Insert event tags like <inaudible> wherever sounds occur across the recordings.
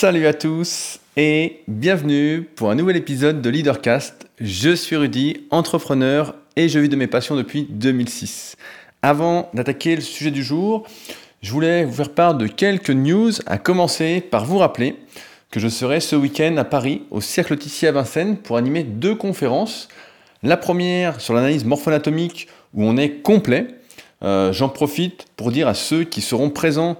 Salut à tous et bienvenue pour un nouvel épisode de Leadercast. Je suis Rudy, entrepreneur et je vis de mes passions depuis 2006. Avant d'attaquer le sujet du jour, je voulais vous faire part de quelques news, à commencer par vous rappeler que je serai ce week-end à Paris, au Cercle Tissier à Vincennes, pour animer deux conférences. La première sur l'analyse morpho-anatomique, où on est complet. Euh, j'en profite pour dire à ceux qui seront présents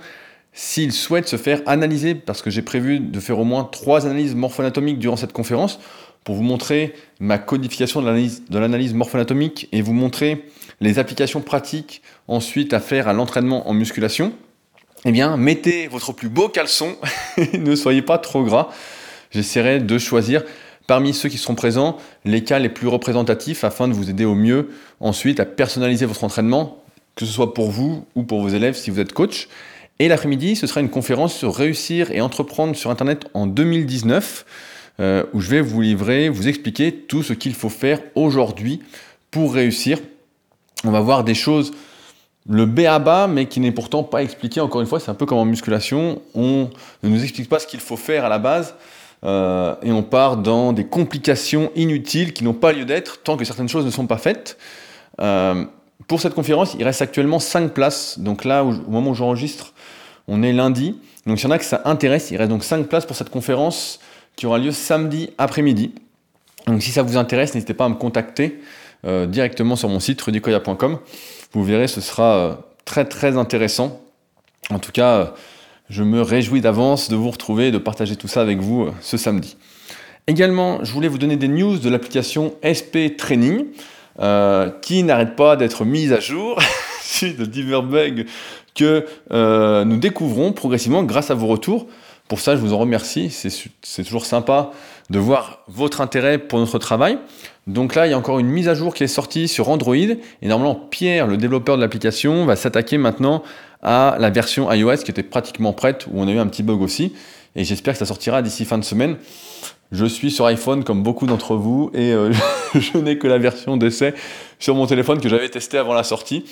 s'ils souhaitent se faire analyser, parce que j'ai prévu de faire au moins trois analyses morpho-anatomiques durant cette conférence, pour vous montrer ma codification de l'analyse morpho-anatomique et vous montrer les applications pratiques ensuite à faire à l'entraînement en musculation, eh bien, mettez votre plus beau caleçon, <laughs> ne soyez pas trop gras. J'essaierai de choisir parmi ceux qui seront présents les cas les plus représentatifs afin de vous aider au mieux ensuite à personnaliser votre entraînement, que ce soit pour vous ou pour vos élèves si vous êtes coach. Et l'après-midi, ce sera une conférence sur réussir et entreprendre sur Internet en 2019, euh, où je vais vous livrer, vous expliquer tout ce qu'il faut faire aujourd'hui pour réussir. On va voir des choses, le B à bas, mais qui n'est pourtant pas expliqué. Encore une fois, c'est un peu comme en musculation. On ne nous explique pas ce qu'il faut faire à la base. Euh, et on part dans des complications inutiles qui n'ont pas lieu d'être tant que certaines choses ne sont pas faites. Euh, pour cette conférence, il reste actuellement 5 places. Donc là, au moment où j'enregistre, on est lundi. Donc s'il y en a que ça intéresse, il reste donc 5 places pour cette conférence qui aura lieu samedi après-midi. Donc si ça vous intéresse, n'hésitez pas à me contacter euh, directement sur mon site rudicoya.com. Vous verrez, ce sera euh, très très intéressant. En tout cas, euh, je me réjouis d'avance de vous retrouver et de partager tout ça avec vous ce samedi. Également, je voulais vous donner des news de l'application SP Training. Qui n'arrête pas d'être mise à jour <laughs> de divers bugs que euh, nous découvrons progressivement grâce à vos retours. Pour ça, je vous en remercie. C'est toujours sympa de voir votre intérêt pour notre travail. Donc là, il y a encore une mise à jour qui est sortie sur Android. Et normalement, Pierre, le développeur de l'application, va s'attaquer maintenant à la version iOS qui était pratiquement prête, où on a eu un petit bug aussi. Et j'espère que ça sortira d'ici fin de semaine. Je suis sur iPhone comme beaucoup d'entre vous et euh, <laughs> je n'ai que la version d'essai sur mon téléphone que j'avais testé avant la sortie.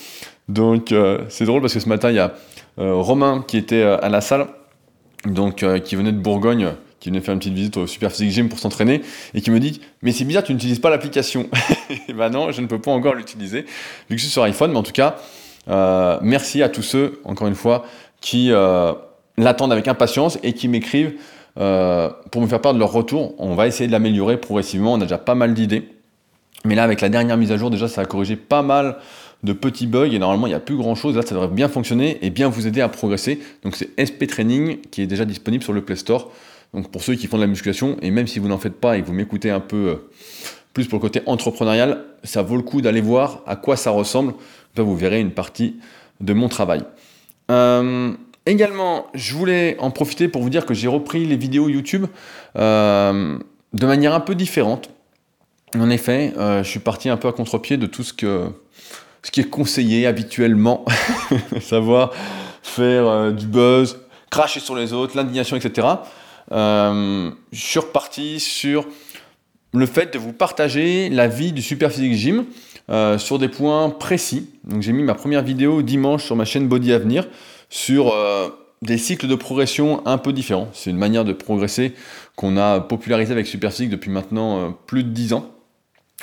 Donc euh, c'est drôle parce que ce matin il y a euh, Romain qui était à la salle, donc qui venait de Bourgogne, qui venait faire une petite visite au Super Physique Gym pour s'entraîner et qui me dit mais c'est bizarre tu n'utilises pas l'application. <laughs> et ben non je ne peux pas encore l'utiliser vu que je suis sur iPhone mais en tout cas merci à tous ceux encore une fois qui l'attendent avec impatience et qui m'écrivent euh, pour me faire part de leur retour. On va essayer de l'améliorer progressivement. On a déjà pas mal d'idées. Mais là, avec la dernière mise à jour, déjà, ça a corrigé pas mal de petits bugs et normalement, il n'y a plus grand chose. Là, ça devrait bien fonctionner et bien vous aider à progresser. Donc, c'est SP Training qui est déjà disponible sur le Play Store. Donc, pour ceux qui font de la musculation, et même si vous n'en faites pas et que vous m'écoutez un peu euh, plus pour le côté entrepreneurial, ça vaut le coup d'aller voir à quoi ça ressemble. Vous verrez une partie de mon travail. Euh, Également, je voulais en profiter pour vous dire que j'ai repris les vidéos YouTube euh, de manière un peu différente. En effet, euh, je suis parti un peu à contre-pied de tout ce, que, ce qui est conseillé habituellement, <laughs> savoir faire euh, du buzz, cracher sur les autres, l'indignation, etc. je suis reparti sur le fait de vous partager la vie du Super Physique Gym sur des points précis. Donc j'ai mis ma première vidéo dimanche sur ma chaîne Body Avenir sur euh, des cycles de progression un peu différents. C'est une manière de progresser qu'on a popularisé avec Superphysique depuis maintenant euh, plus de 10 ans.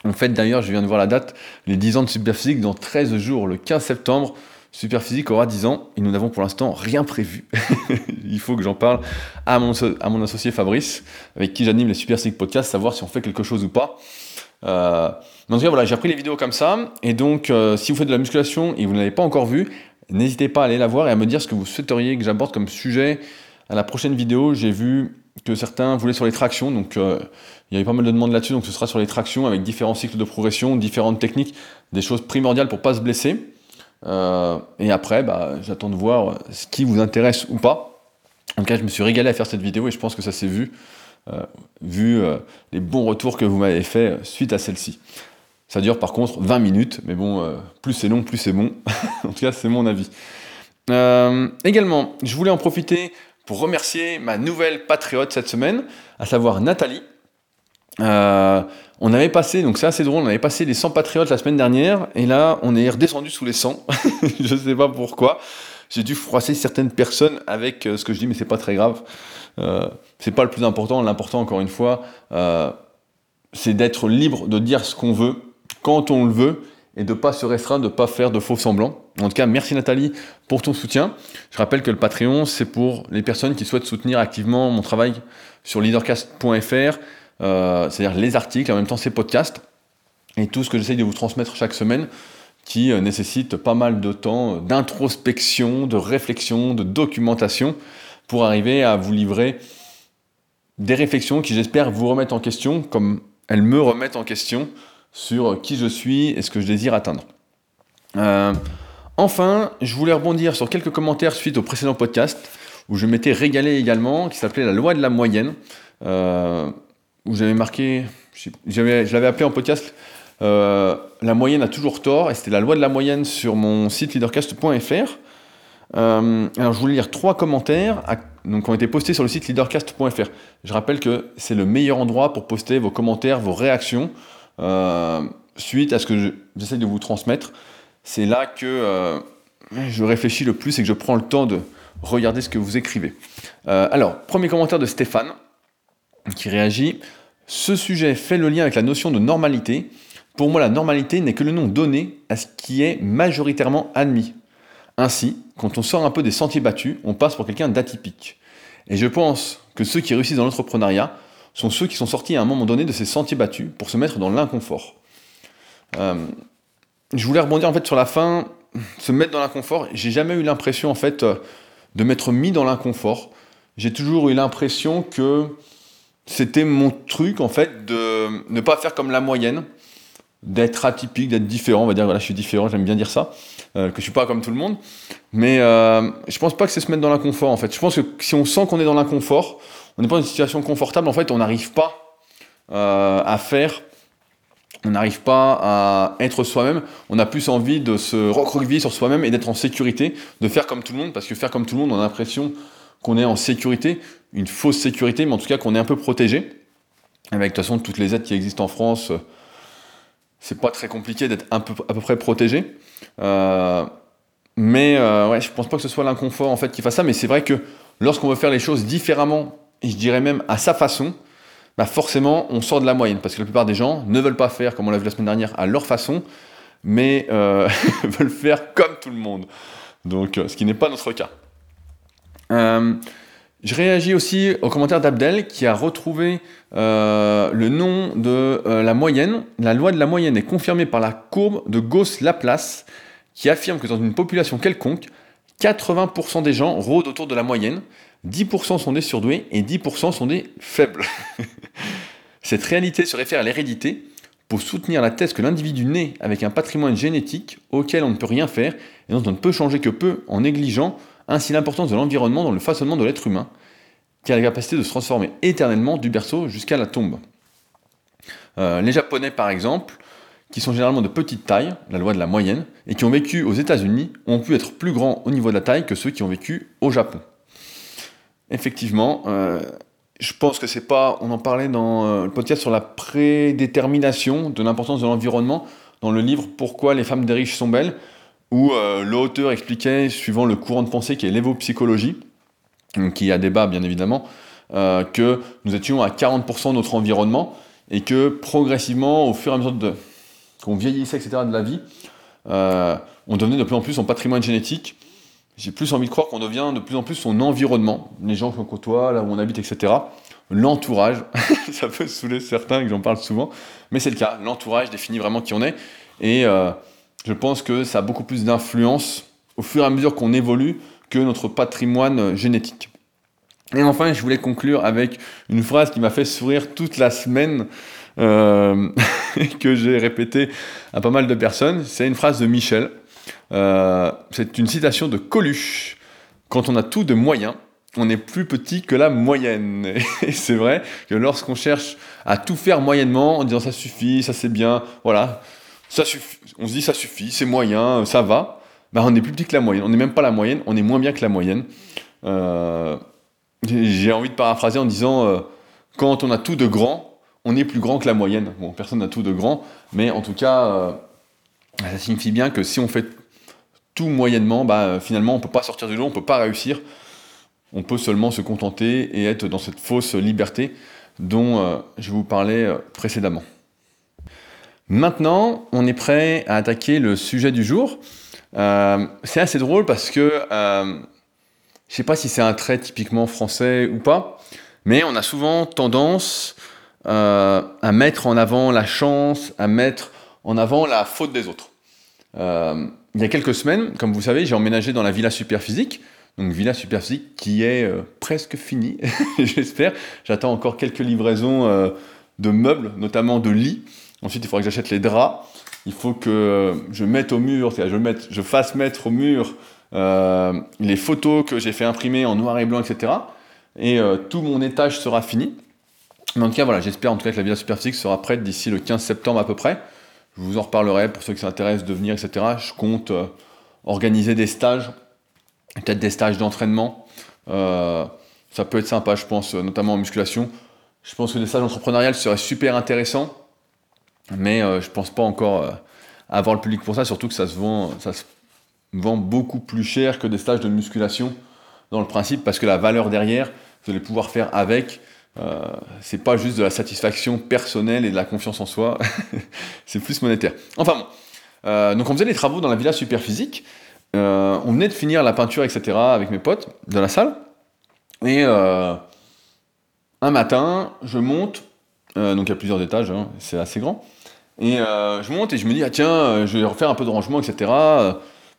En fait, d'ailleurs, je viens de voir la date, les 10 ans de Superphysique dans 13 jours, le 15 septembre. Superphysique aura 10 ans et nous n'avons pour l'instant rien prévu. <laughs> Il faut que j'en parle à mon, associé Fabrice, avec qui j'anime les Superphysique Podcasts, savoir si on fait quelque chose ou pas. Euh, en tout cas, voilà, j'ai appris les vidéos comme ça. Et donc, si vous faites de la musculation et vous ne l'avez pas encore vu, N'hésitez pas à aller la voir et à me dire ce que vous souhaiteriez que j'aborde comme sujet. À la prochaine vidéo, j'ai vu que certains voulaient sur les tractions, donc euh, il y avait pas mal de demandes là-dessus, donc ce sera sur les tractions avec différents cycles de progression, différentes techniques, des choses primordiales pour pas se blesser. Euh, et après, bah, j'attends de voir ce qui vous intéresse ou pas. En tout cas, je me suis régalé à faire cette vidéo et je pense que ça s'est vu, euh, vu les bons retours que vous m'avez fait suite à celle-ci. Ça dure par contre 20 minutes, mais bon, euh, plus c'est long, plus c'est bon. <laughs> en tout cas, c'est mon avis. Euh, également, je voulais en profiter pour remercier ma nouvelle patriote cette semaine, à savoir Nathalie. Euh, on avait passé, donc c'est assez drôle, on avait passé les 100 patriotes la semaine dernière, et là on est redescendu sous les 100. <laughs> je ne sais pas pourquoi. j'ai dû froisser certaines personnes avec ce que je dis, mais c'est pas très grave. c'est pas le plus important. L'important, encore une fois, c'est d'être libre de dire ce qu'on veut, quand on le veut, et de ne pas se restreindre, de ne pas faire de faux semblants. En tout cas, merci Nathalie pour ton soutien. Je rappelle que le Patreon, c'est pour les personnes qui souhaitent soutenir activement mon travail sur leadercast.fr, euh, c'est-à-dire les articles, en même temps ces podcasts, et tout ce que j'essaye de vous transmettre chaque semaine, qui euh, nécessite pas mal de temps d'introspection, de réflexion, de documentation, pour arriver à vous livrer des réflexions qui j'espère vous remettent en question, comme elles me remettent en question sur qui je suis et ce que je désire atteindre. Euh, enfin, je voulais rebondir sur quelques commentaires suite au précédent podcast où je m'étais régalé également, qui s'appelait La loi de la moyenne, euh, où j'avais marqué, je l'avais appelé en podcast euh, La moyenne a toujours tort, et c'était la loi de la moyenne sur mon site leadercast.fr. alors je voulais lire trois commentaires qui ont été postés sur le site leadercast.fr. Je rappelle que c'est le meilleur endroit pour poster vos commentaires, vos réactions. Euh, suite à ce que j'essaie de vous transmettre, c'est là que euh, je réfléchis le plus et que je prends le temps de regarder ce que vous écrivez. Euh, alors, premier commentaire de Stéphane qui réagit. Ce sujet fait le lien avec la notion de normalité. Pour moi, la normalité n'est que le nom donné à ce qui est majoritairement admis. Ainsi, quand on sort un peu des sentiers battus, on passe pour quelqu'un d'atypique. Et je pense que ceux qui réussissent dans l'entrepreneuriat sont ceux qui sont sortis à un moment donné de ces sentiers battus pour se mettre dans l'inconfort. Euh, je voulais rebondir en fait sur la fin, se mettre dans l'inconfort. J'ai jamais eu l'impression en fait de m'être mis dans l'inconfort. J'ai toujours eu l'impression que c'était mon truc en fait de ne pas faire comme la moyenne, d'être atypique, d'être différent. On va dire voilà, je suis différent, j'aime bien dire ça, euh, que je suis pas comme tout le monde. Mais euh, je pense pas que c'est se mettre dans l'inconfort en fait. Je pense que si on sent qu'on est dans l'inconfort, on n'est pas dans une situation confortable, en fait, on n'arrive pas euh, à faire, on n'arrive pas à être soi-même, on a plus envie de se recroqueviller sur soi-même et d'être en sécurité, de faire comme tout le monde, parce que faire comme tout le monde, on a l'impression qu'on est en sécurité, une fausse sécurité, mais en tout cas qu'on est un peu protégé. Avec de toute façon toutes les aides qui existent en France, c'est pas très compliqué d'être un peu, à peu près protégé. Euh, mais ouais, je pense pas que ce soit l'inconfort en fait qui fasse ça, mais c'est vrai que lorsqu'on veut faire les choses différemment et je dirais même à sa façon, bah forcément, on sort de la moyenne. Parce que la plupart des gens ne veulent pas faire, comme on l'a vu la semaine dernière, à leur façon, mais euh, <laughs> veulent faire comme tout le monde. Donc, euh, ce qui n'est pas notre cas. Euh, je réagis aussi au commentaire d'Abdel qui a retrouvé le nom de la moyenne. La loi de la moyenne est confirmée par la courbe de Gauss-Laplace qui affirme que dans une population quelconque, 80% des gens rôdent autour de la moyenne 10% sont des surdoués et 10% sont des faibles. <laughs> Cette réalité se réfère à l'hérédité pour soutenir la thèse que l'individu naît avec un patrimoine génétique auquel on ne peut rien faire et dont on ne peut changer que peu en négligeant ainsi l'importance de l'environnement dans le façonnement de l'être humain, qui a la capacité de se transformer éternellement du berceau jusqu'à la tombe. Euh, les Japonais, par exemple, qui sont généralement de petite taille, la loi de la moyenne, et qui ont vécu aux États-Unis, ont pu être plus grands au niveau de la taille que ceux qui ont vécu au Japon. Effectivement, euh, je pense que c'est pas. On en parlait dans euh, le podcast sur la prédétermination de l'importance de l'environnement dans le livre Pourquoi les femmes des riches sont belles, où euh, l'auteur expliquait, suivant le courant de pensée qui est l'évopsychologie, qui a débat bien évidemment, que nous étions à 40% de notre environnement et que progressivement, au fur et à mesure qu'on vieillissait, etc., de la vie, on devenait de plus en plus son patrimoine génétique j'ai plus envie de croire qu'on devient de plus en plus son environnement, les gens qu'on côtoie, là où on habite, etc. L'entourage, <laughs> ça peut saouler certains que j'en parle souvent, mais c'est le cas. L'entourage définit vraiment qui on est, et euh, je pense que ça a beaucoup plus d'influence au fur et à mesure qu'on évolue que notre patrimoine génétique. Et enfin, je voulais conclure avec une phrase qui m'a fait sourire toute la semaine, euh, <laughs> que j'ai répétée à pas mal de personnes. C'est une phrase de Michel, euh, c'est une citation de Coluche. Quand on a tout de moyen, on est plus petit que la moyenne. <laughs> Et c'est vrai que lorsqu'on cherche à tout faire moyennement, en disant ça suffit, ça c'est bien, voilà, on se dit ça suffit, c'est moyen, ça va, ben on est plus petit que la moyenne. On n'est même pas la moyenne, on est moins bien que la moyenne. Euh, j'ai envie de paraphraser en disant euh, quand on a tout de grand, on est plus grand que la moyenne. Bon, personne n'a tout de grand, mais en tout cas, ça signifie bien que si on fait tout moyennement, bah, finalement, on ne peut pas sortir du lot, on ne peut pas réussir. On peut seulement se contenter et être dans cette fausse liberté dont je vous parlais précédemment. Maintenant, on est prêt à attaquer le sujet du jour. c'est assez drôle parce que je ne sais pas si c'est un trait typiquement français ou pas, mais on a souvent tendance euh, à mettre en avant la chance, à mettre en avant la faute des autres. Euh, il y a quelques semaines, comme vous savez, j'ai emménagé dans la Villa Superphysique, donc Villa Superphysique qui est euh, presque finie, <laughs> j'espère. J'attends encore quelques livraisons de meubles, notamment de lits. Ensuite, il faudra que j'achète les draps. Il faut que je mette au mur, je, fasse mettre au mur les photos que j'ai fait imprimer en noir et blanc, etc. Et tout mon étage sera fini. Mais en tout cas, voilà, j'espère en tout cas que la Villa Superphysique sera prête d'ici le 15 septembre à peu près. Je vous en reparlerai pour ceux qui s'intéressent de venir, etc. Je compte euh, organiser des stages, peut-être des stages d'entraînement. Euh, ça peut être sympa, je pense, notamment en musculation. Je pense que des stages entrepreneuriales seraient super intéressants, mais euh, je pense pas encore avoir le public pour ça, surtout que ça se vend, ça se vend beaucoup plus cher que des stages de musculation dans le principe, parce que la valeur derrière, vous allez pouvoir faire avec. Euh, c'est pas juste de la satisfaction personnelle et de la confiance en soi, <laughs> c'est plus monétaire. Enfin bon, euh, donc on faisait des travaux dans la villa Superphysique, euh, on venait de finir la peinture, etc. avec mes potes de la salle, et un matin, je monte, donc il y a plusieurs étages, hein, c'est assez grand, et je monte et je me dis, ah tiens, je vais refaire un peu de rangement, etc.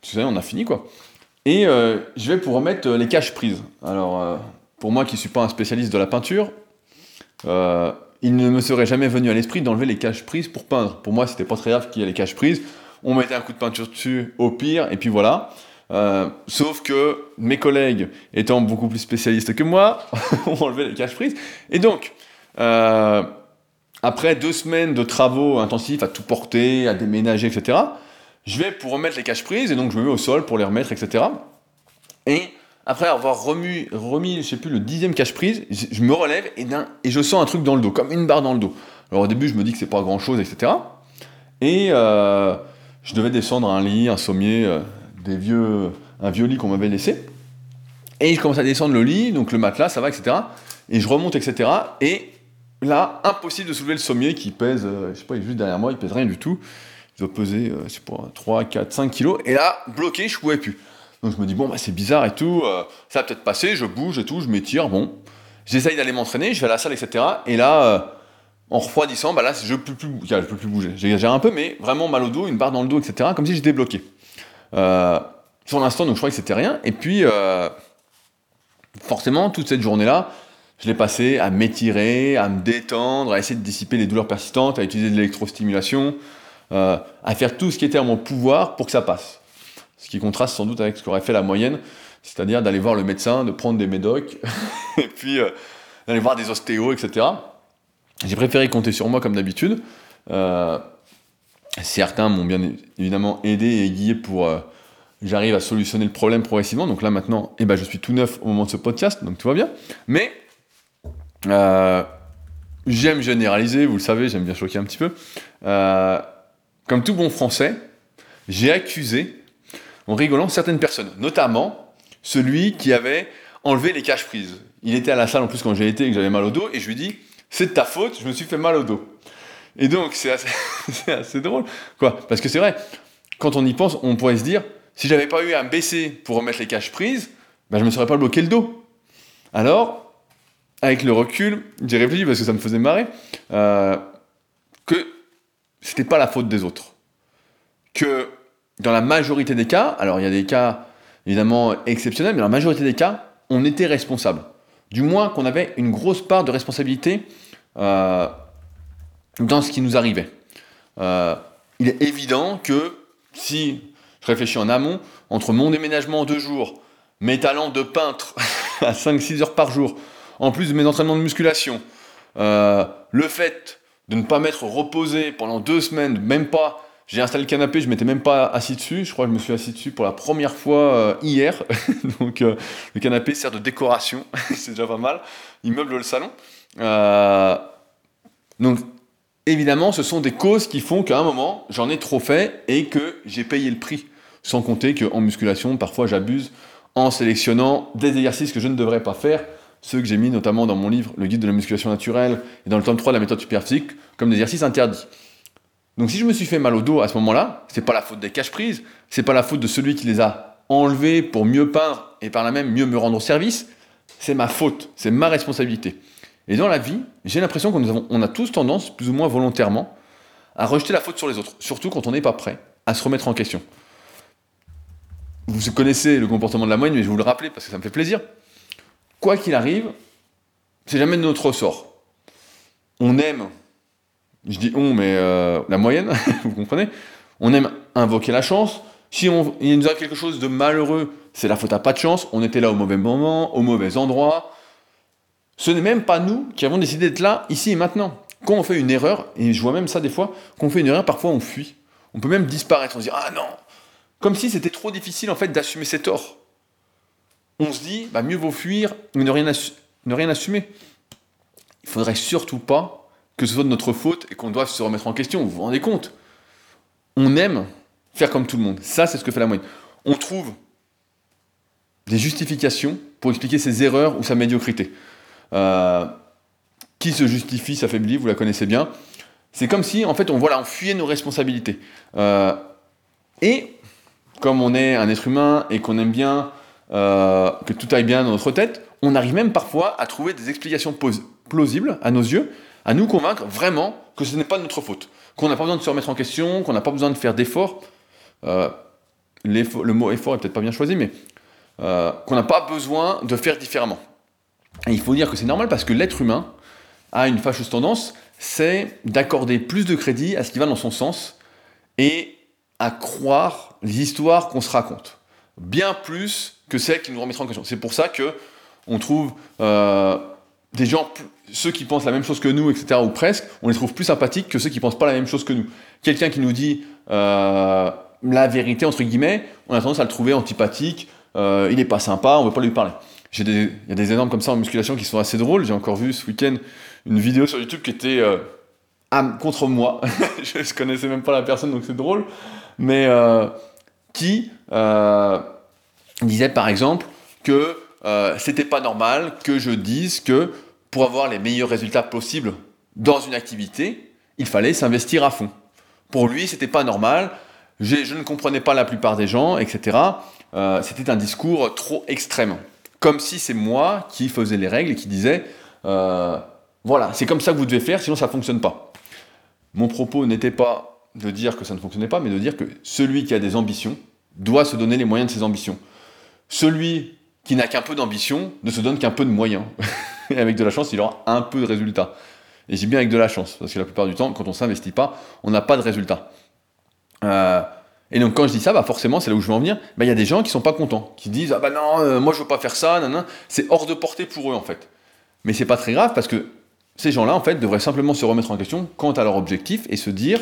Tu sais, on a fini quoi. Et je vais pour remettre les caches prises. Alors, pour moi qui ne suis pas un spécialiste de la peinture, euh, il ne me serait jamais venu à l'esprit d'enlever les caches prises pour peindre. Pour moi, c'était pas très grave qu'il y ait les caches prises. On mettait un coup de peinture dessus, au pire, et puis voilà. Euh, sauf que mes collègues, étant beaucoup plus spécialistes que moi, <laughs> ont enlevé les caches prises. Et donc, euh, après deux semaines de travaux intensifs à tout porter, à déménager, etc., je vais pour remettre les caches prises, et donc je me mets au sol pour les remettre, etc. Et après avoir remis, remis je sais plus, le dixième cache-prise, je, me relève et, et je sens un truc dans le dos, comme une barre dans le dos. Alors au début, je me dis que c'est pas grand-chose, etc. Et euh, je devais descendre un lit, un sommier, euh, des vieux, un vieux lit qu'on m'avait laissé. Et je commence à descendre le lit, donc le matelas, ça va, etc. Et je remonte, etc. Et là, impossible de soulever le sommier qui pèse, euh, je sais pas, il est juste derrière moi, il pèse rien du tout. Il doit peser, je sais pas, 3, 4, 5 kilos. Et là, bloqué, je pouvais plus. Donc je me dis, bon, bah, c'est bizarre et tout, euh, ça va peut-être passer, je bouge et tout, je m'étire, bon. J'essaye d'aller m'entraîner, je vais à la salle, etc. Et là, euh, en refroidissant, bah là, je peux plus, peux plus bouger. J'exagère un peu, mais vraiment mal au dos, une barre dans le dos, etc. Comme si j'étais bloqué. Euh, sur l'instant, donc je croyais que c'était rien. Et puis, forcément, toute cette journée-là, je l'ai passé à m'étirer, à me détendre, à essayer de dissiper les douleurs persistantes, à utiliser de l'électrostimulation, à faire tout ce qui était à mon pouvoir pour que ça passe ce qui contraste sans doute avec ce qu'aurait fait la moyenne, c'est-à-dire d'aller voir le médecin, de prendre des médocs, <laughs> et puis euh, d'aller voir des ostéos, etc. J'ai préféré compter sur moi comme d'habitude. Euh, certains m'ont bien évidemment aidé et guidé pour euh, j'arrive à solutionner le problème progressivement. Donc là maintenant, eh ben, je suis tout neuf au moment de ce podcast, donc tout va bien. Mais j'aime généraliser, vous le savez, j'aime bien choquer un petit peu. comme tout bon français, j'ai accusé en rigolant certaines personnes, notamment celui qui avait enlevé les caches prises. Il était à la salle en plus quand j'ai été et que j'avais mal au dos, et je lui dis C'est de ta faute, je me suis fait mal au dos. Et donc, <laughs> c'est assez, drôle, quoi. Parce que c'est vrai, quand on y pense, on pourrait se dire Si j'avais pas eu un baisser pour remettre les caches prises, ben, je me serais pas bloqué le dos. Alors, avec le recul, j'ai réfléchi parce que ça me faisait marrer, euh, que c'était pas la faute des autres. Que dans la majorité des cas, alors il y a des cas évidemment exceptionnels, mais dans la majorité des cas, on était responsable. Du moins qu'on avait une grosse part de responsabilité euh, dans ce qui nous arrivait. Euh, il est évident que si je réfléchis en amont, entre mon déménagement en deux jours, mes talents de peintre <laughs> à 5-6 heures par jour, en plus de mes entraînements de musculation, euh, le fait de ne pas m'être reposé pendant deux semaines, même pas j'ai installé le canapé, je m'étais même pas assis dessus. Je crois que je me suis assis dessus pour la première fois euh, hier. <laughs> Donc euh, le canapé sert de décoration, <laughs> c'est déjà pas mal. Il meuble le salon. Donc évidemment, ce sont des causes qui font qu'à un moment, j'en ai trop fait et que j'ai payé le prix. Sans compter qu'en musculation, parfois j'abuse en sélectionnant des exercices que je ne devrais pas faire, ceux que j'ai mis notamment dans mon livre Le guide de la musculation naturelle et dans le tome 3 de la méthode superphysique comme des exercices interdits. Donc si je me suis fait mal au dos à ce moment-là, c'est pas la faute des caches prises, c'est pas la faute de celui qui les a enlevés pour mieux peindre et par là même mieux me rendre service, c'est ma faute, c'est ma responsabilité. Et dans la vie, j'ai l'impression qu'on on a tous tendance, plus ou moins volontairement, à rejeter la faute sur les autres, surtout quand on n'est pas prêt à se remettre en question. Vous connaissez le comportement de la moyenne, mais je vous le rappeler parce que ça me fait plaisir. Quoi qu'il arrive, c'est jamais de notre ressort. On aime, je dis on, mais euh, la moyenne, <laughs> vous comprenez? On aime invoquer la chance. Si on, il nous arrive quelque chose de malheureux, c'est la faute à pas de chance, on était là au mauvais moment, au mauvais endroit. Ce n'est même pas nous qui avons décidé d'être là, ici et maintenant. Quand on fait une erreur, et je vois même ça des fois, quand on fait une erreur, parfois on fuit. On peut même disparaître, on se dit Ah non Comme si c'était trop difficile en fait d'assumer ses torts. On se dit bah, mieux vaut fuir rien, ne rien assumer. Il faudrait surtout pas que ce soit de notre faute et qu'on doive se remettre en question. Vous vous rendez compte? On aime faire comme tout le monde. Ça, c'est ce que fait la moyenne. On trouve des justifications pour expliquer ses erreurs ou sa médiocrité. Euh, qui se justifie, s'affaiblit, vous la connaissez bien. C'est comme si, en fait, on, voilà, on fuyait nos responsabilités. Euh, et, comme on est un être humain et qu'on aime bien euh, que tout aille bien dans notre tête, on arrive même parfois à trouver des explications plausibles à nos yeux, à nous convaincre vraiment que ce n'est pas de notre faute, qu'on n'a pas besoin de se remettre en question, qu'on n'a pas besoin de faire d'efforts. Euh, le mot effort est peut-être pas bien choisi, mais qu'on n'a pas besoin de faire différemment. Et il faut dire que c'est normal parce que l'être humain, a une fâcheuse tendance, c'est d'accorder plus de crédit à ce qui va dans son sens et à croire les histoires qu'on se raconte. Bien plus que celles qui nous remettront en question. C'est pour ça que on trouve euh, des gens, ceux qui pensent la même chose que nous, etc., ou presque, on les trouve plus sympathiques que ceux qui pensent pas la même chose que nous. Quelqu'un qui nous dit euh, la vérité, entre guillemets, on a tendance à le trouver antipathique, euh, il n'est pas sympa, on ne veut pas lui parler. Il y a des exemples comme ça en musculation qui sont assez drôles. J'ai encore vu ce week-end une vidéo sur YouTube qui était contre moi. <laughs> je ne connaissais même pas la personne, donc c'est drôle. Mais qui disait par exemple que c'était pas normal que je dise que pour avoir les meilleurs résultats possibles dans une activité, il fallait s'investir à fond. Pour lui, c'était pas normal. Je ne comprenais pas la plupart des gens, etc. c'était un discours trop extrême. Comme si c'est moi qui faisais les règles et qui disais voilà, c'est comme ça que vous devez faire, sinon ça ne fonctionne pas. Mon propos n'était pas de dire que ça ne fonctionnait pas, mais de dire que celui qui a des ambitions doit se donner les moyens de ses ambitions. Celui qui n'a qu'un peu d'ambition ne se donne qu'un peu de moyens. <laughs> et avec de la chance, il aura un peu de résultats. Et j'ai bien avec de la chance, parce que la plupart du temps, quand on ne s'investit pas, on n'a pas de résultats. Euh, et donc quand je dis ça, bah forcément, c'est là où je veux en venir, bah, il y a des gens qui sont pas contents, qui disent ah bah non, euh, moi je veux pas faire ça, c'est hors de portée pour eux en fait. Mais c'est pas très grave parce que ces gens-là, en fait, devraient simplement se remettre en question quant à leur objectif et se dire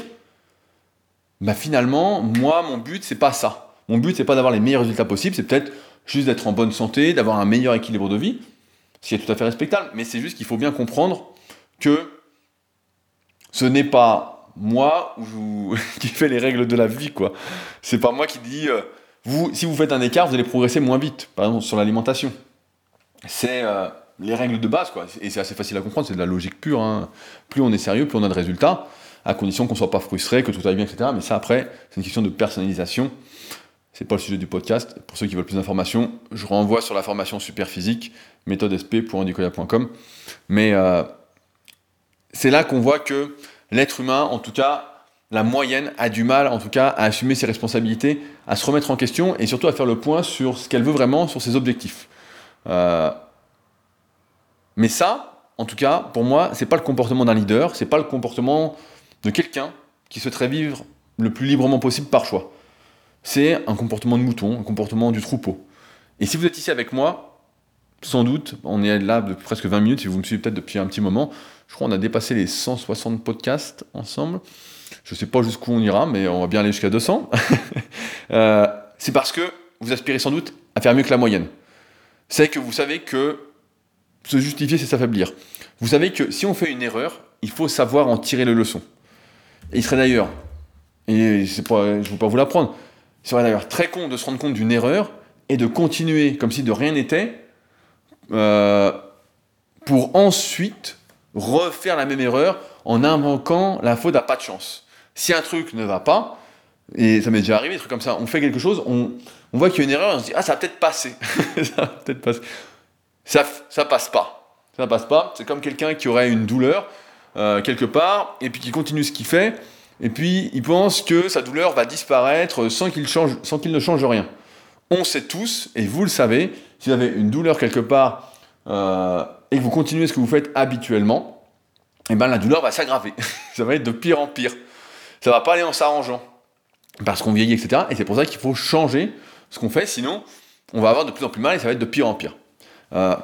bah finalement, moi, mon but, c'est pas ça. Mon but, c'est pas d'avoir les meilleurs résultats possibles, c'est peut-être juste d'être en bonne santé, d'avoir un meilleur équilibre de vie, ce qui est tout à fait respectable, mais c'est juste qu'il faut bien comprendre que ce n'est pas moi <laughs> qui fais les règles de la vie, quoi. C'est pas moi qui dis, euh, si vous faites un écart, vous allez progresser moins vite, par exemple sur l'alimentation. C'est. Euh, les règles de base, quoi. Et c'est assez facile à comprendre, c'est de la logique pure. Hein. Plus on est sérieux, plus on a de résultats, à condition qu'on ne soit pas frustré, que tout aille bien, etc. Mais ça, après, c'est une question de personnalisation. C'est pas le sujet du podcast. Pour ceux qui veulent plus d'informations, je renvoie sur la formation super physique. Mais euh, c'est là qu'on voit que l'être humain, en tout cas, la moyenne a du mal, en tout cas, à assumer ses responsabilités, à se remettre en question et surtout à faire le point sur ce qu'elle veut vraiment, sur ses objectifs. Euh, mais ça, en tout cas, pour moi, c'est pas le comportement d'un leader, c'est pas le comportement de quelqu'un qui souhaiterait vivre le plus librement possible par choix. C'est un comportement de mouton, un comportement du troupeau. Et si vous êtes ici avec moi, sans doute, on est là depuis presque 20 minutes, si vous me suivez peut-être depuis un petit moment, je crois qu'on a dépassé les 160 podcasts ensemble. Je ne sais pas jusqu'où on ira, mais on va bien aller jusqu'à 200. <laughs> Euh, c'est parce que vous aspirez sans doute à faire mieux que la moyenne. C'est que vous savez que se justifier, c'est s'affaiblir. Vous savez que si on fait une erreur, il faut savoir en tirer les leçons. Et il serait d'ailleurs, et je ne veux pas vous l'apprendre, Il serait d'ailleurs très con de se rendre compte d'une erreur et de continuer comme si de rien n'était euh, pour ensuite refaire la même erreur en invoquant la faute à pas de chance. Si un truc ne va pas, et ça m'est déjà arrivé, des trucs comme ça, on fait quelque chose, on, on voit qu'il y a une erreur, on se dit, ah, ça va peut-être passer. <laughs> ça va peut-être passer. Ça, ça passe pas. Ça passe pas. C'est comme quelqu'un qui aurait une douleur euh, quelque part, et puis qui continue ce qu'il fait, et puis il pense que sa douleur va disparaître sans qu'il change, sans qu'il ne change rien. On sait tous, et vous le savez, si vous avez une douleur quelque part euh, et que vous continuez ce que vous faites habituellement, eh ben la douleur va s'aggraver. <laughs> ça va être de pire en pire. Ça va pas aller en s'arrangeant. Parce qu'on vieillit, etc. Et c'est pour ça qu'il faut changer ce qu'on fait, sinon on va avoir de plus en plus mal et ça va être de pire en pire. Euh,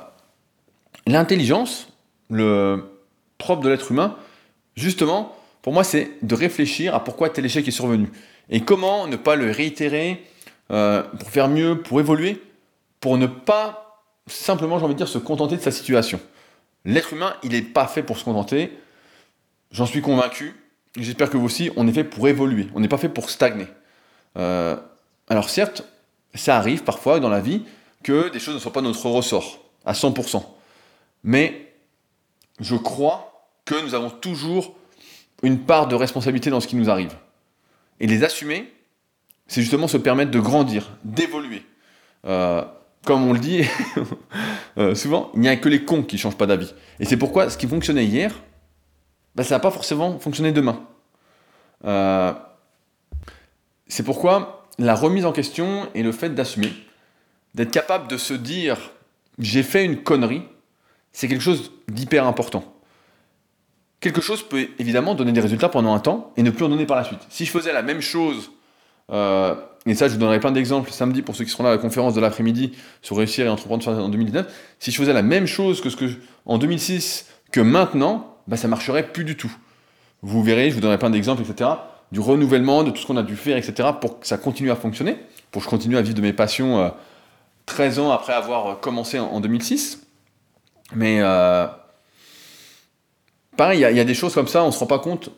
l'intelligence, le propre de l'être humain, justement, pour moi, c'est de réfléchir à pourquoi tel échec est survenu. Et comment ne pas le réitérer euh, pour faire mieux, pour évoluer, pour ne pas simplement, j'ai envie de dire, se contenter de sa situation. L'être humain, il n'est pas fait pour se contenter. J'en suis convaincu. J'espère que vous aussi, on est fait pour évoluer. On n'est pas fait pour stagner. Euh, alors certes, ça arrive parfois dans la vie que des choses ne soient pas notre ressort à 100%. Mais je crois que nous avons toujours une part de responsabilité dans ce qui nous arrive. Et les assumer, c'est justement se permettre de grandir, d'évoluer. Euh, comme on le dit <laughs> euh, souvent, il n'y a que les cons qui ne changent pas d'avis. Et c'est pourquoi ce qui fonctionnait hier, bah, ça va pas forcément fonctionner demain. Euh, c'est pourquoi la remise en question et le fait d'assumer, d'être capable de se dire j'ai fait une connerie, c'est quelque chose d'hyper important. Quelque chose peut évidemment donner des résultats pendant un temps et ne plus en donner par la suite. Si je faisais la même chose euh, et ça, je vous donnerai plein d'exemples samedi pour ceux qui seront là à la conférence de l'après-midi sur réussir et entreprendre en 2019. Si je faisais la même chose que ce que en 2006 que maintenant, bah, ça marcherait plus du tout. Vous verrez, je vous donnerai plein d'exemples, etc. Du renouvellement, de tout ce qu'on a dû faire, etc. pour que ça continue à fonctionner, pour que je continue à vivre de mes passions euh, 13 ans après avoir commencé en, 2006. Mais euh, pareil, il y, a des choses comme ça, on ne se rend pas compte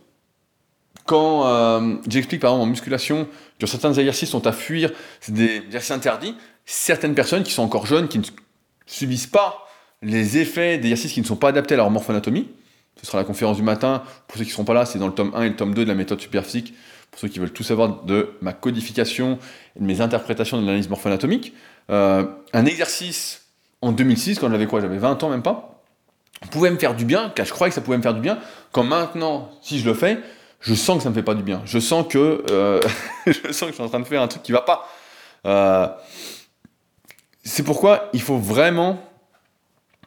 quand euh, j'explique par exemple en musculation que certains exercices sont à fuir, c'est des exercices interdits, certaines personnes qui sont encore jeunes, qui ne subissent pas les effets d'exercices qui ne sont pas adaptés à leur morphoanatomie, ce sera la conférence du matin, pour ceux qui ne seront pas là, c'est dans le tome 1 et le tome 2 de la méthode superphysique, pour ceux qui veulent tout savoir de ma codification et de mes interprétations de l'analyse morphoanatomique. Euh, un exercice en 2006, quand j'avais quoi? J'avais 20 ans même pas, pouvait me faire du bien, car je croyais que ça pouvait me faire du bien, quand maintenant, si je le fais, je sens que ça me fait pas du bien. Je sens que, euh, <laughs> je sens que je suis en train de faire un truc qui va pas. Euh, c'est pourquoi il faut vraiment